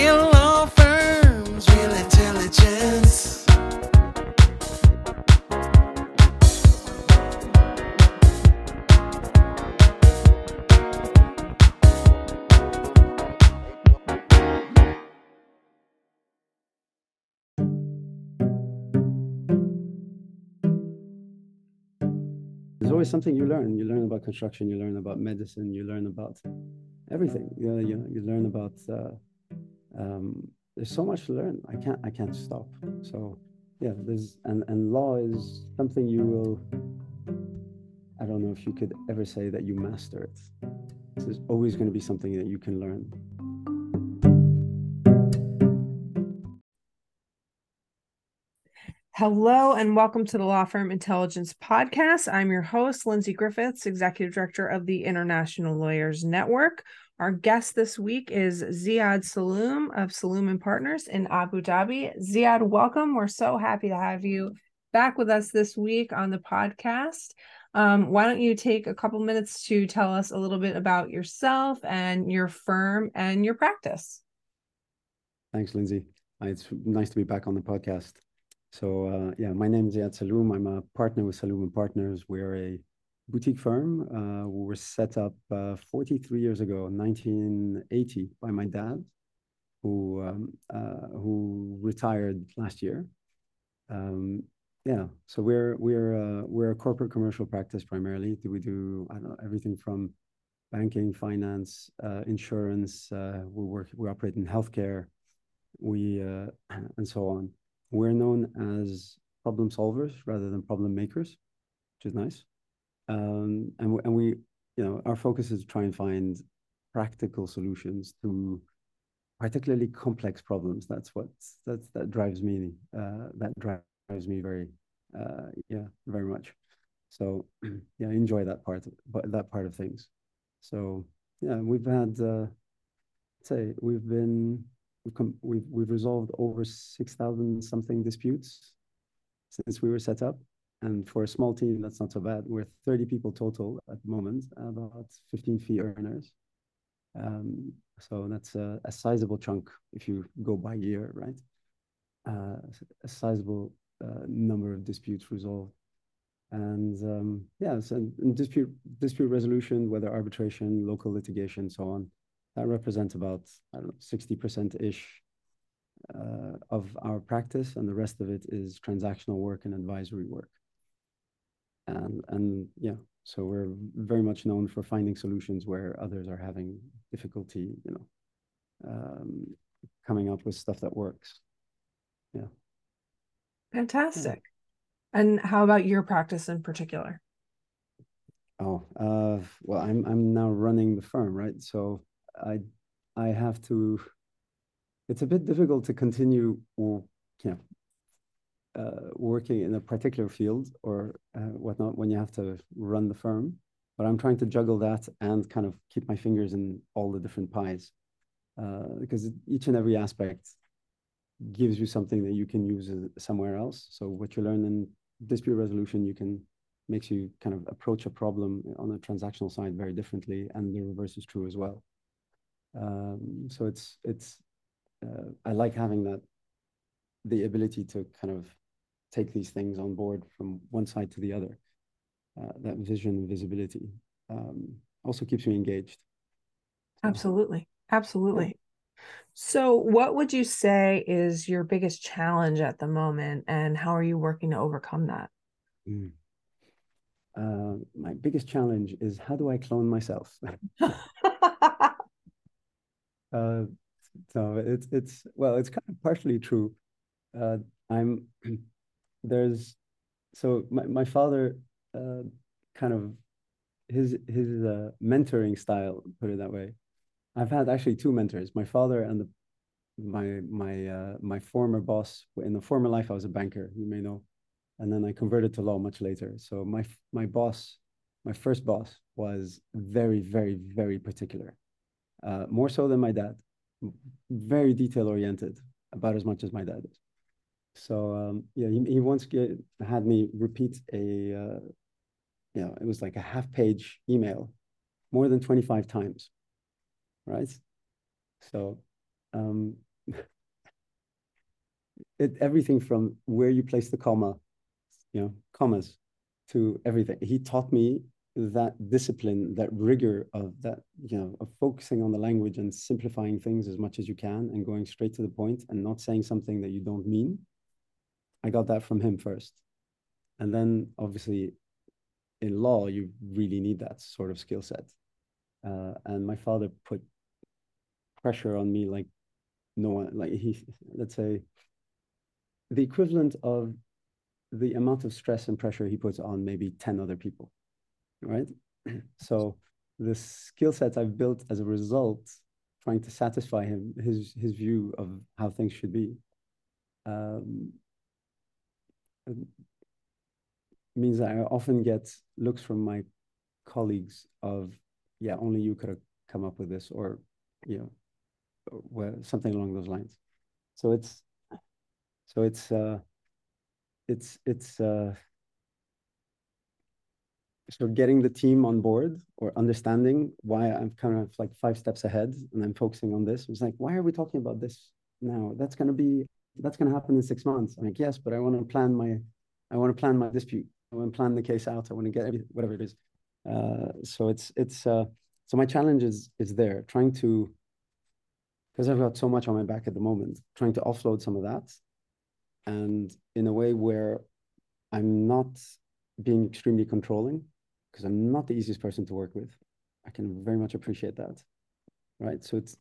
Real law firms, real intelligence. There's always something you learn. You learn about construction, you learn about medicine, you learn about everything. You, you, know, you learn about, uh, um, there's so much to learn. I can't, I can't stop. So yeah, there's, and, and law is something you will, I don't know if you could ever say that you master it. There's always going to be something that you can learn. Hello and welcome to the Law Firm Intelligence Podcast. I'm your host, Lindsay Griffiths, Executive Director of the International Lawyers Network. Our guest this week is Ziad Salloum of Salloum and Partners in Abu Dhabi. Ziad, welcome. We're so happy to have you back with us this week on the podcast. Um, why don't you take a couple minutes to tell us a little bit about yourself and your firm and your practice? Thanks, Lindsay. Uh, It's nice to be back on the podcast. So uh, yeah, my name is Ziad Salloum. I'm a partner with Salloum and Partners. We're a boutique firm. Uh, we were set up uh, 43 years ago, 1980, by my dad, who um, uh, who retired last year. Um, yeah, so we're we're uh, we're a corporate commercial practice primarily. Do we do I don't know everything from banking, finance, uh, insurance. We work we operate in healthcare, we and so on. We're known as problem solvers rather than problem makers, which is nice. Um, and, and we, you know, our focus is to try and find practical solutions to particularly complex problems. That's what that's that drives me. Uh, that drives me very, uh, yeah, very much. So yeah, I enjoy that part, but that part of things. So yeah, we've had, uh, say, we've been we've we've resolved over six thousand something disputes since we were set up. And for a small team, that's not so bad. We're 30 people total at the moment, about 15 fee earners. Um, so that's a, a, sizable chunk if you go by year, right? Uh, a sizable uh, number of disputes resolved. And um, yeah, so dispute dispute resolution, whether arbitration, local litigation, so on, that represents about I don't know 60% ish uh, of our practice, and the rest of it is transactional work and advisory work. And and yeah, so we're very much known for finding solutions where others are having difficulty, you know, um, coming up with stuff that works. Yeah. Fantastic. And how about your practice in particular? Oh, uh, well, I'm I'm now running the firm, right? So I I have to. It's a bit difficult to continue, you know, uh, working in a particular field or uh, whatnot when you have to run the firm. But I'm trying to juggle that and kind of keep my fingers in all the different pies, uh, because each and every aspect gives you something that you can use somewhere else. So what you learn in dispute resolution, you can makes you kind of approach a problem on a transactional side very differently, and the reverse is true as well. Um, so it's it's uh, I like having that the ability to kind of take these things on board from one side to the other. Uh, that vision and visibility um, also keeps me engaged. Absolutely, absolutely. Yeah. So, what would you say is your biggest challenge at the moment, and how are you working to overcome that? Mm. Uh, my biggest challenge is how do I clone myself? Uh, so it's it's well, it's kind of partially true. Uh, I'm there's so my my father uh, kind of his his uh, mentoring style, put it that way. I've had actually two mentors, my father and the my my uh, my former boss. In the former life, I was a banker, you may know, and then I converted to law much later. So my my boss, my first boss, was very very very particular uh, more so than my dad. Very detail oriented, about as much as my dad is. So um, yeah, he, he once get, had me repeat a, uh, you know, it was like a half page email more than 25 times, right? So um, it everything from where you place the comma, you know, commas, to everything. He taught me that discipline, that rigor of that, you know, of focusing on the language and simplifying things as much as you can and going straight to the point and not saying something that you don't mean. I got that from him first. And then obviously in law, you really need that sort of skill set. Uh, and my father put pressure on me like no one, like he, let's say, the equivalent of the amount of stress and pressure he puts on maybe 10 other people, right? so the skill sets I've built as a result, trying to satisfy him, his, his view of how things should be, um, means that I often get looks from my colleagues of, yeah, only you could have come up with this, or, you know, well, something along those lines. So it's, so it's, uh, it's, it's, uh, so getting the team on board or understanding why I'm kind of like five steps ahead and I'm focusing on this. It's like, why are we talking about this now? That's to be, that's to happen in six months. I'm like, yes, but I want to plan my, I want to plan my dispute. I want to plan the case out. I want to get everything, whatever it is. Uh, so it's, it's, uh, so my challenge is, is there trying to, because I've got so much on my back at the moment, trying to offload some of that and in a way where I'm not being extremely controlling because I'm not the easiest person to work with. I can very much appreciate that. Right. So it's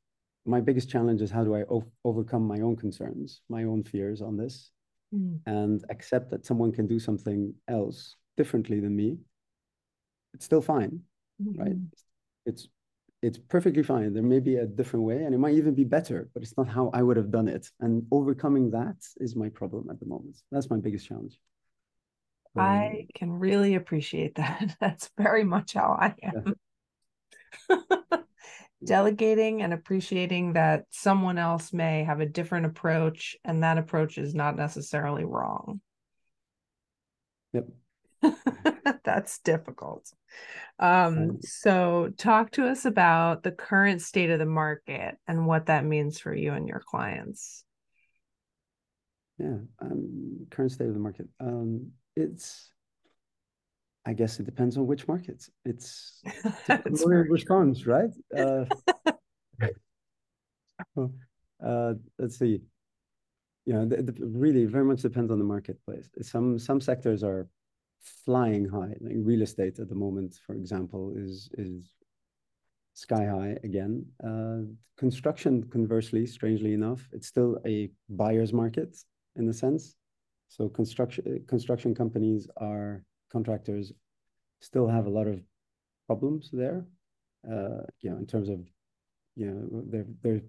my biggest challenge is how do I overcome my own concerns, my own fears on this, mm. and accept that someone can do something else differently than me. It's still fine. Mm-hmm. Right. It's it's perfectly fine. There may be a different way and it might even be better, but it's not how I would have done it. And overcoming that is my problem at the moment. That's my biggest challenge. I can really appreciate that. That's very much how I am. Delegating and appreciating that someone else may have a different approach and that approach is not necessarily wrong. Yep. That's difficult. Um, so, talk to us about the current state of the market and what that means for you and your clients. Yeah, um, current state of the market. Um, it's, I guess it depends on which markets. It's response, right? Uh, uh, let's see. You know, it really very much depends on the marketplace. Some some sectors are flying high. Like real estate at the moment, for example, is is sky high again. Uh, construction, conversely, strangely enough, it's still a buyer's market in a sense. So construction construction companies are contractors still have a lot of problems there. Uh, you know, in terms of you know, they're they're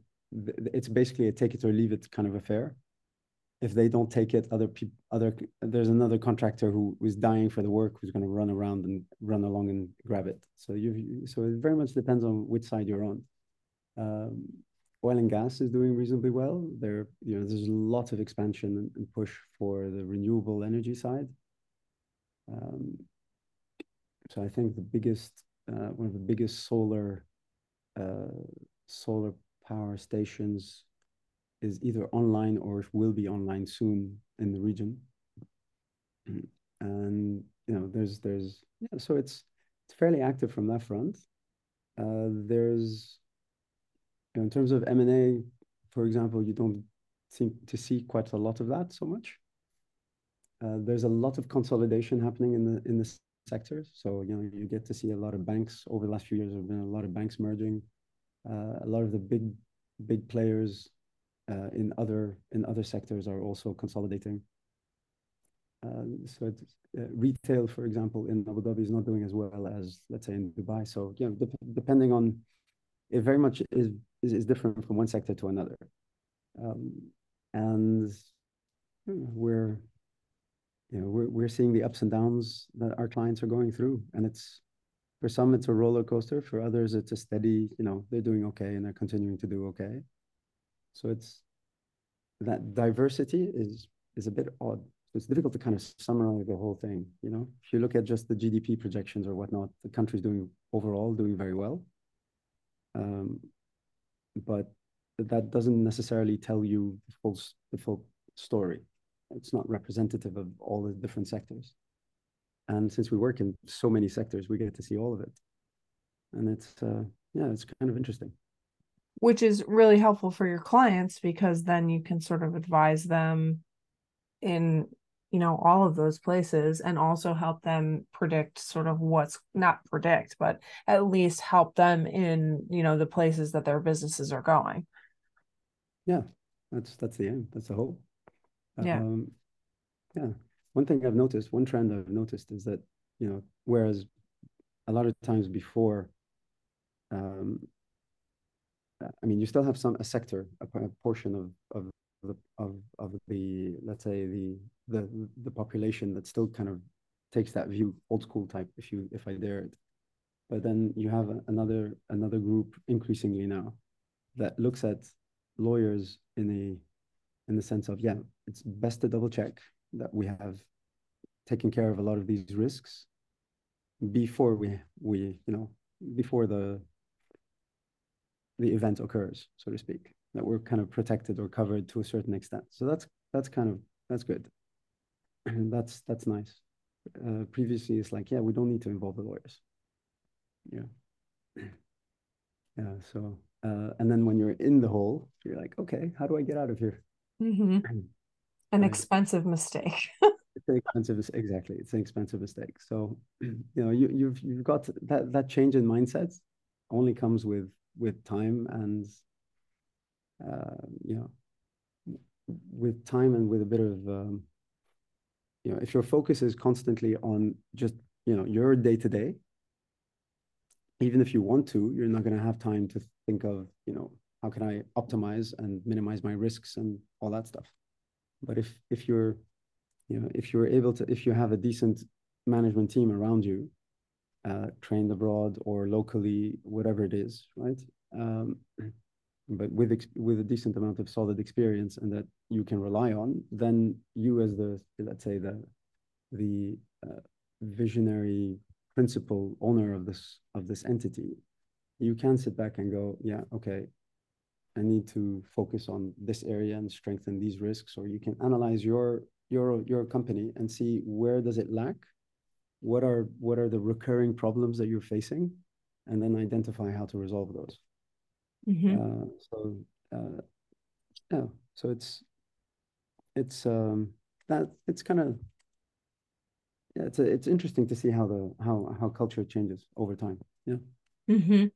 it's basically a take it or leave it kind of affair if they don't take it, other people, other there's another contractor who is dying for the work who's going to run around and run along and grab it. So you, so it very much depends on which side you're on. Um, oil and gas is doing reasonably well. There, you know, there's a lot of expansion and, push for the renewable energy side. Um, so I think the biggest, uh, one of the biggest solar, uh, solar power stations is either online or will be online soon in the region. And you know, there's there's yeah, so it's it's fairly active from that front. Uh, there's know, in terms of M and A, for example, you don't seem to see quite a lot of that so much. Uh, there's a lot of consolidation happening in the in the sector. So you know, you get to see a lot of banks over the last few years. There have been a lot of banks merging. Uh, a lot of the big big players uh, in other in other sectors are also consolidating. So retail, for example, in Abu Dhabi is not doing as well as let's say in Dubai. So you know, de depending on it, very much is, is, is different from one sector to another, um, and we're you know we're we're seeing the ups and downs that our clients are going through, and it's for some it's a roller coaster, for others it's a steady. You know, they're doing okay and they're continuing to do okay. So it's that diversity is is a bit odd. It's difficult to kind of summarize the whole thing. You know, if you look at just the GDP projections or whatnot, the country's doing overall doing very well. Um, but that doesn't necessarily tell you the full the full story. It's not representative of all the different sectors. And since we work in so many sectors, we get to see all of it. And it's uh, yeah, it's kind of interesting. Which is really helpful for your clients because then you can sort of advise them in you know all of those places and also help them predict sort of what's not predict but at least help them in you know the places that their businesses are going. Yeah that's that's the aim that's the hope. Yeah. Um, yeah one thing i've noticed one trend i've noticed is that you know whereas a lot of times before um, i mean you still have some a sector a, a portion of of the of of the let's say the the the population that still kind of takes that view old school type if you if i dare it but then you have another another group increasingly now that looks at lawyers in a in the sense of yeah it's best to double check that we have taken care of a lot of these risks before we we you know before the the event occurs so to speak that we're kind of protected or covered to a certain extent. So that's that's kind of that's good. And that's that's nice. Uh, previously, it's like, yeah, we don't need to involve the lawyers. Yeah. Yeah. So, uh, and then when you're in the hole, you're like, okay, how do I get out of here? Mm-hmm. An expensive mistake. it's an expensive, exactly. It's an expensive mistake. So, you know, you, you've you've got that that change in mindsets only comes with with time and uh, you know, with time and with a bit of, um, you know, if your focus is constantly on just, you know, your day to day, even if you want to, you're not going to have time to think of, you know, how can I optimize and minimize my risks and all that stuff. But if if you're, you know, if you're able to, if you have a decent management team around you, uh, trained abroad or locally, whatever it is, right? Um, but with with a decent amount of solid experience and that you can rely on, then you as the let's say the the uh, visionary principal owner of this of this entity, you can sit back and go, yeah, okay, I need to focus on this area and strengthen these risks, or you can analyze your your your company and see where does it lack, what are what are the recurring problems that you're facing, and then identify how to resolve those. Mm-hmm. Uh, so uh, yeah, so it's it's um, that it's kind of yeah, it's a, it's interesting to see how the how how culture changes over time. Yeah. Mm-hmm.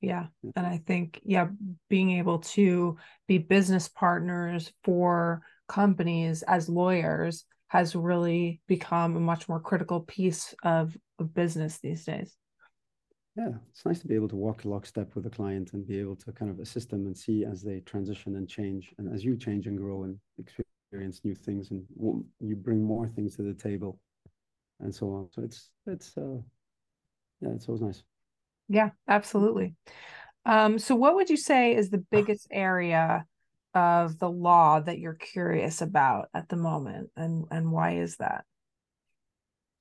Yeah. yeah. And I think, yeah, being able to be business partners for companies as lawyers has really become a much more critical piece of, of business these days yeah, it's nice to be able to walk lockstep with a client and be able to kind of assist them and see as they transition and change, and as you change and grow and experience new things, and you bring more things to the table, and so on. So it's it's uh, yeah, it's always nice. Yeah, absolutely. Um, so what would you say is the biggest area of the law that you're curious about at the moment, and and why is that?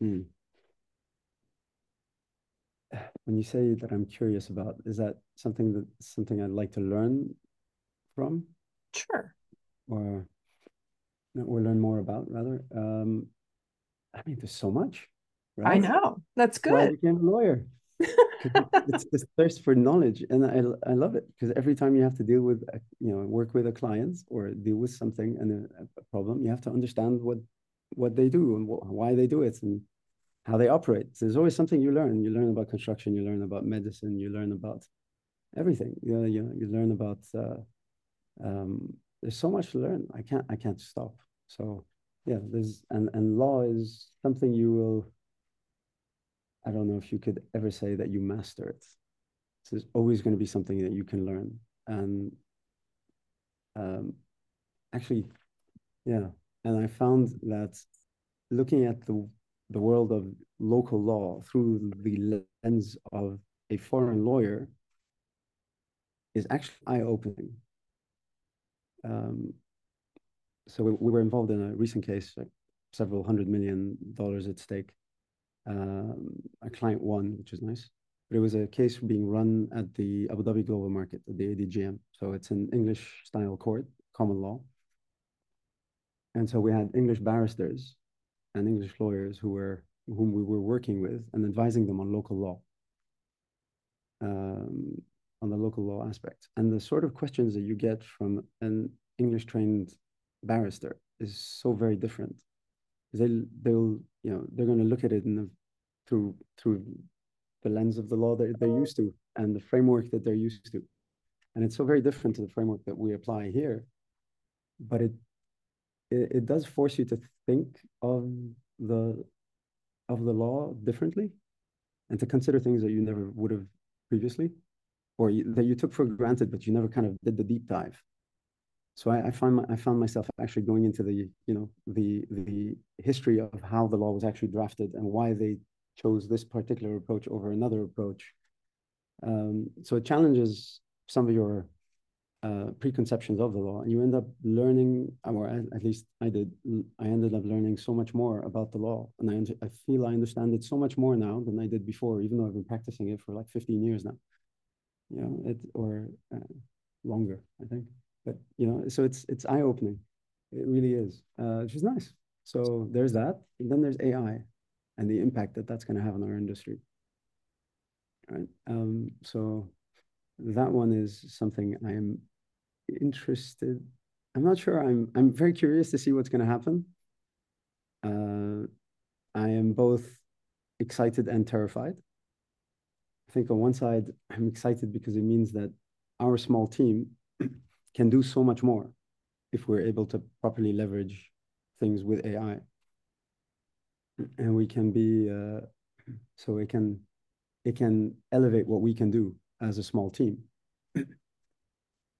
Hmm when you say that I'm curious about, is that something that something I'd like to learn from? Sure. Or or learn more about rather. Um, I mean, there's so much. Right? I know. That's good. I became a lawyer. it's this thirst for knowledge, and I I love it because every time you have to deal with a, you know work with a client or deal with something and a, a problem, you have to understand what what they do and wh why they do it and how they operate. There's always something you learn. You learn about construction, you learn about medicine, you learn about everything. You you, you learn about. Uh, um, there's so much to learn. I can't I can't stop. So yeah, there's and and law is something you will. I don't know if you could ever say that you master it. So there's always going to be something that you can learn, and um, actually, yeah. And I found that looking at the the world of local law through the lens of a foreign lawyer is actually eye-opening. Um, so we, we, were involved in a recent case, like several hundred million dollars at stake. Um, a client won, which is nice. but it was a case being run at the Abu Dhabi Global Market, at the ADGM. So it's an English style court, common law. And so we had English barristers and English lawyers who were whom we were working with and advising them on local law, um, on the local law aspect. And the sort of questions that you get from an English trained barrister is so very different. They they'll you know they're going to look at it in the, through through the lens of the law that they're used to and the framework that they're used to, and it's so very different to the framework that we apply here. But it it, it does force you to think of the of the law differently and to consider things that you never would have previously or you, that you took for granted but you never kind of did the deep dive. So I, I find my, I found myself actually going into the you know the the history of how the law was actually drafted and why they chose this particular approach over another approach. Um, so it challenges some of your uh, preconceptions of the law, and you end up learning, or at least I did. I ended up learning so much more about the law, and I I feel I understand it so much more now than I did before, even though I've been practicing it for like 15 years now. You know, it or uh, longer, I think. But you know, so it's it's eye opening. It really is, uh, which is nice. So there's that, and then there's AI, and the impact that that's going to have on our industry. Right. Um, so that one is something I am interested. I'm not sure. I'm I'm very curious to see what's going to happen. Uh, I am both excited and terrified. I think on one side, I'm excited because it means that our small team can do so much more if we're able to properly leverage things with AI. And we can be uh, so it can it can elevate what we can do as a small team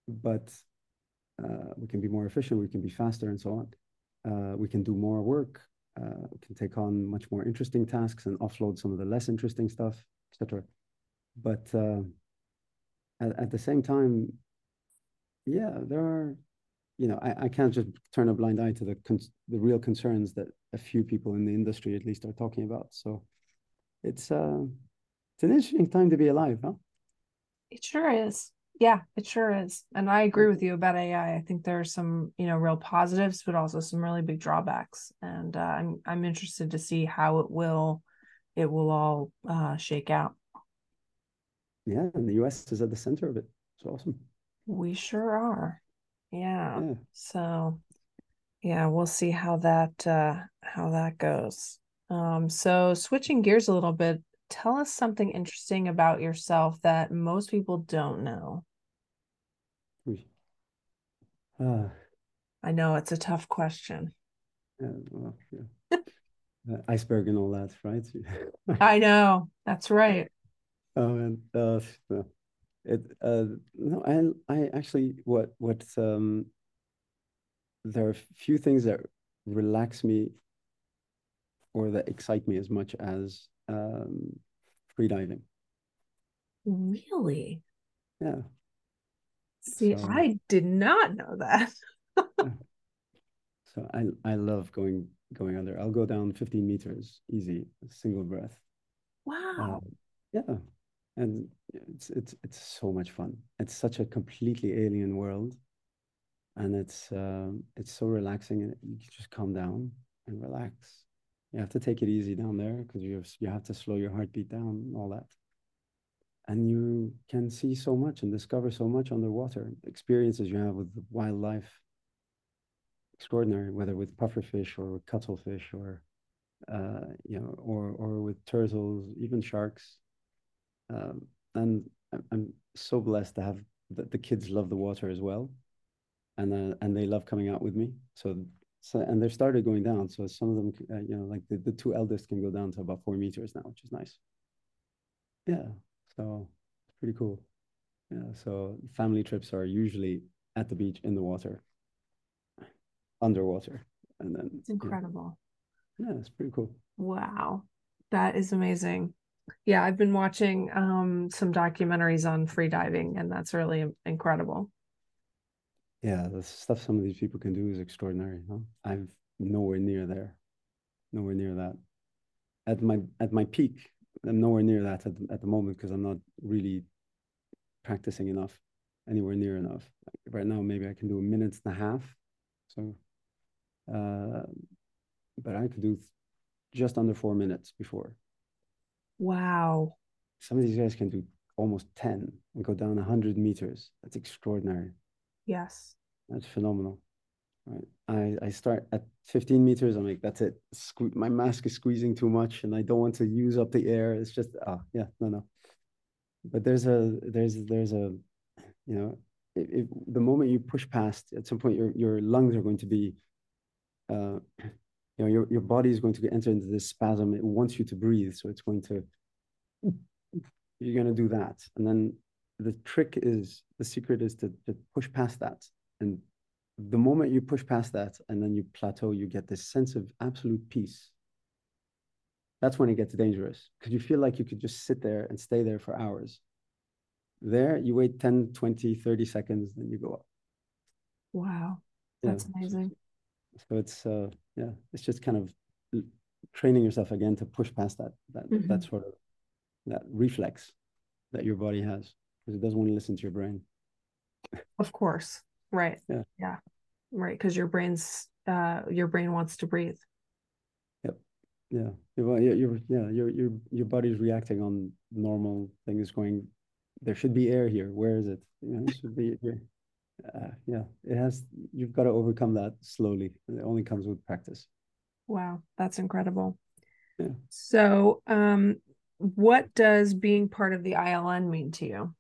but uh, we can be more efficient, we can be faster, and so on. Uh, we can do more work. Uh, we can take on much more interesting tasks and offload some of the less interesting stuff, etc. But uh, at, at the same time, yeah, there are, you know, I, I can't just turn a blind eye to the the real concerns that a few people in the industry at least are talking about. So it's uh, it's an interesting time to be alive, huh? It sure is. Yeah, it sure is. And I agree with you about AI. I think there are some, you know, real positives, but also some really big drawbacks. And uh, I'm I'm interested to see how it will it will all uh, shake out. Yeah, and the US is at the center of it. It's awesome. We sure are. Yeah. yeah. So yeah, we'll see how that uh how that goes. Um so switching gears a little bit, tell us something interesting about yourself that most people don't know. Uh, I know it's a tough question. Yeah, well, yeah. uh, iceberg and all that, right? I know. That's right. Oh, and uh, it uh, no, I I actually what what um there are a few things that relax me or that excite me as much as um, freediving. Really? Yeah. See, so, I did not know that. so I I love going going under. I'll go down 15 meters easy, single breath. Wow. Um, yeah. And it's it's it's so much fun. It's such a completely alien world. And it's um, it's so relaxing and you just calm down and relax you have to take it easy down there because you have, you have to slow your heartbeat down, all that. And you can see so much and discover so much underwater. Experiences you have with wildlife, extraordinary, whether with pufferfish or cuttlefish or, uh, you know, or or with turtles, even sharks. Um, and I'm so blessed to have the, the kids love the water as well, and uh, and they love coming out with me. So so, and they've started going down. So some of them, uh, you know, like the, the two eldest can go down to about four meters now, which is nice. Yeah. So it's pretty cool. Yeah. So family trips are usually at the beach in the water, underwater. And then it's incredible. Yeah, yeah it's pretty cool. Wow. That is amazing. Yeah, I've been watching um, some documentaries on free diving, and that's really incredible yeah, the stuff some of these people can do is extraordinary. Huh? I'm nowhere near there, nowhere near that. At my at my peak, I'm nowhere near that at, the- at the moment because I'm not really practicing enough, anywhere near enough. Like right now, maybe I can do a minute and a half. So, uh, but I could do just under four minutes before. Wow. Some of these guys can do almost 10 and go down 100 meters. That's extraordinary. Yes. That's phenomenal. Right. I, I start at 15 meters. I'm like, that's it. Sque- my mask is squeezing too much and I don't want to use up the air. It's just, ah, yeah, no, no. But there's a, there's, there's a, you know, if, if the moment you push past, at some point, your, your lungs are going to be, uh, you know, your, your body is going to enter into this spasm. It wants you to breathe. So it's going to, you're going to do that. And then the trick is, the secret is to, to push past that and the moment you push past that and then you plateau, you get this sense of absolute peace. That's when it gets dangerous because you feel like you could just sit there and stay there for hours. There, you wait 10, 20, 30 seconds, then you go up. Wow. Yeah, That's amazing. So it's uh yeah, it's just kind of training yourself again to push past that that that Mhm. sort of that reflex that your body has because it doesn't want to listen to your brain. Of course. Right. Yeah. Yeah. Right. Because your brain's uh your brain wants to breathe. Yeah, yeah, well, yeah, your yeah, your your your body's reacting on normal things going. There should be air here. Where is it? You know, it should be. Uh, yeah, it has. You've got to overcome that slowly. It only comes with practice. Wow, that's incredible. Yeah. So, um, what does being part of the ILN mean to you?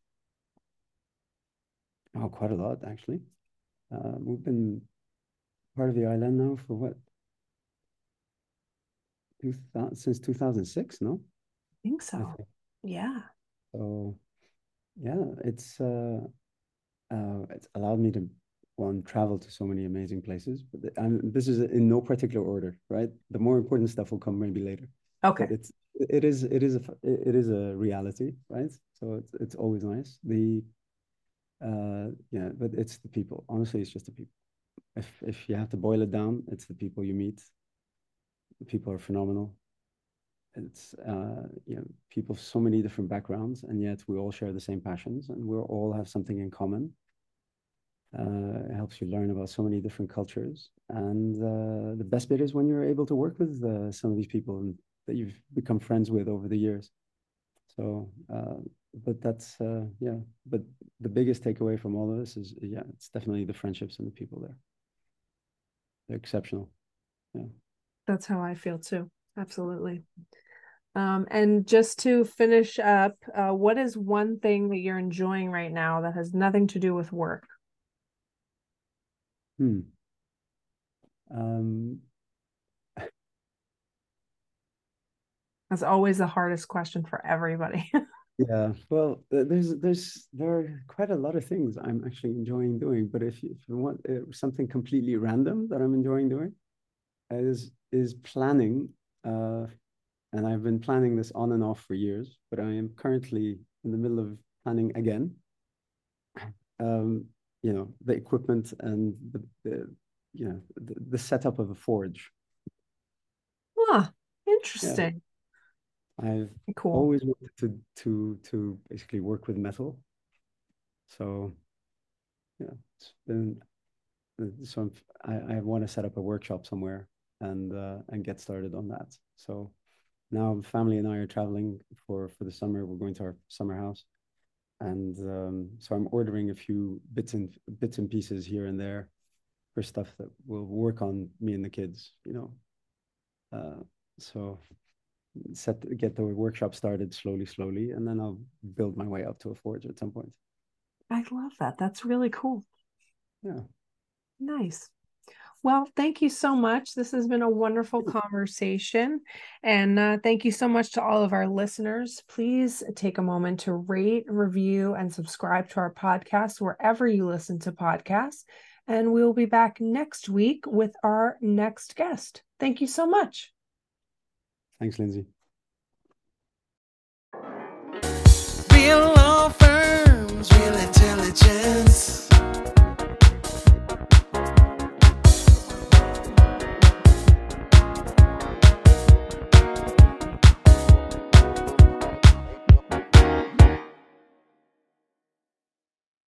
Oh, quite a lot actually. Uh, we've been part of the ILN now for what? 2000, since 2006, no? I think I so. think. Yeah. So, yeah, it's uh, uh, it's allowed me to one travel to so many amazing places. But and this is in no particular order, right? The more important stuff will come maybe later. Okay. But it's it is it is a it is a reality, right? So it's it's always nice. The uh yeah, but it's the people. Honestly, it's just the people. If if you have to boil it down, it's the people you meet. The people are phenomenal. It's uh you know people of so many different backgrounds, and yet we all share the same passions, and we all have something in common. Uh, it helps you learn about so many different cultures, and uh, the best bit is when you're able to work with uh, some of these people that you've become friends with over the years. So, uh, but that's uh, yeah. But the biggest takeaway from all of this is yeah, it's definitely the friendships and the people there. They're exceptional. Yeah. That's how I feel too. Absolutely. Um, and just to finish up, uh, what is one thing that you're enjoying right now that has nothing to do with work? Hmm. Um, That's always the hardest question for everybody. Yeah, well, there's there's there are quite a lot of things I'm actually enjoying doing. But if you, if you want uh, something completely random that I'm enjoying doing, is is planning. Uh, and I've been planning this on and off for years. But I am currently in the middle of planning again. Um, you know, the equipment and the, the you know the, the setup of a forge. Huh, interesting. I've Cool. always wanted to to to basically work with metal. So yeah, it's been uh, so I'm, I I want to set up a workshop somewhere and uh, and get started on that. So now family and I are traveling for for the summer. We're going to our summer house, and um, so I'm ordering a few bits and bits and pieces here and there for stuff that will work on me and the kids. You know, uh, so set get the workshop started slowly, slowly, and then I'll build my way up to a forge at some point. I love that. That's really cool. Yeah. Nice. Well, thank you so much. This has been a wonderful conversation. And uh, thank you so much to all of our listeners. Please take a moment to rate, review, and subscribe to our podcast wherever you listen to podcasts. And we will be back next week with our next guest. Thank you so much. Thanks, Lindsay. Real law firms, real intelligence.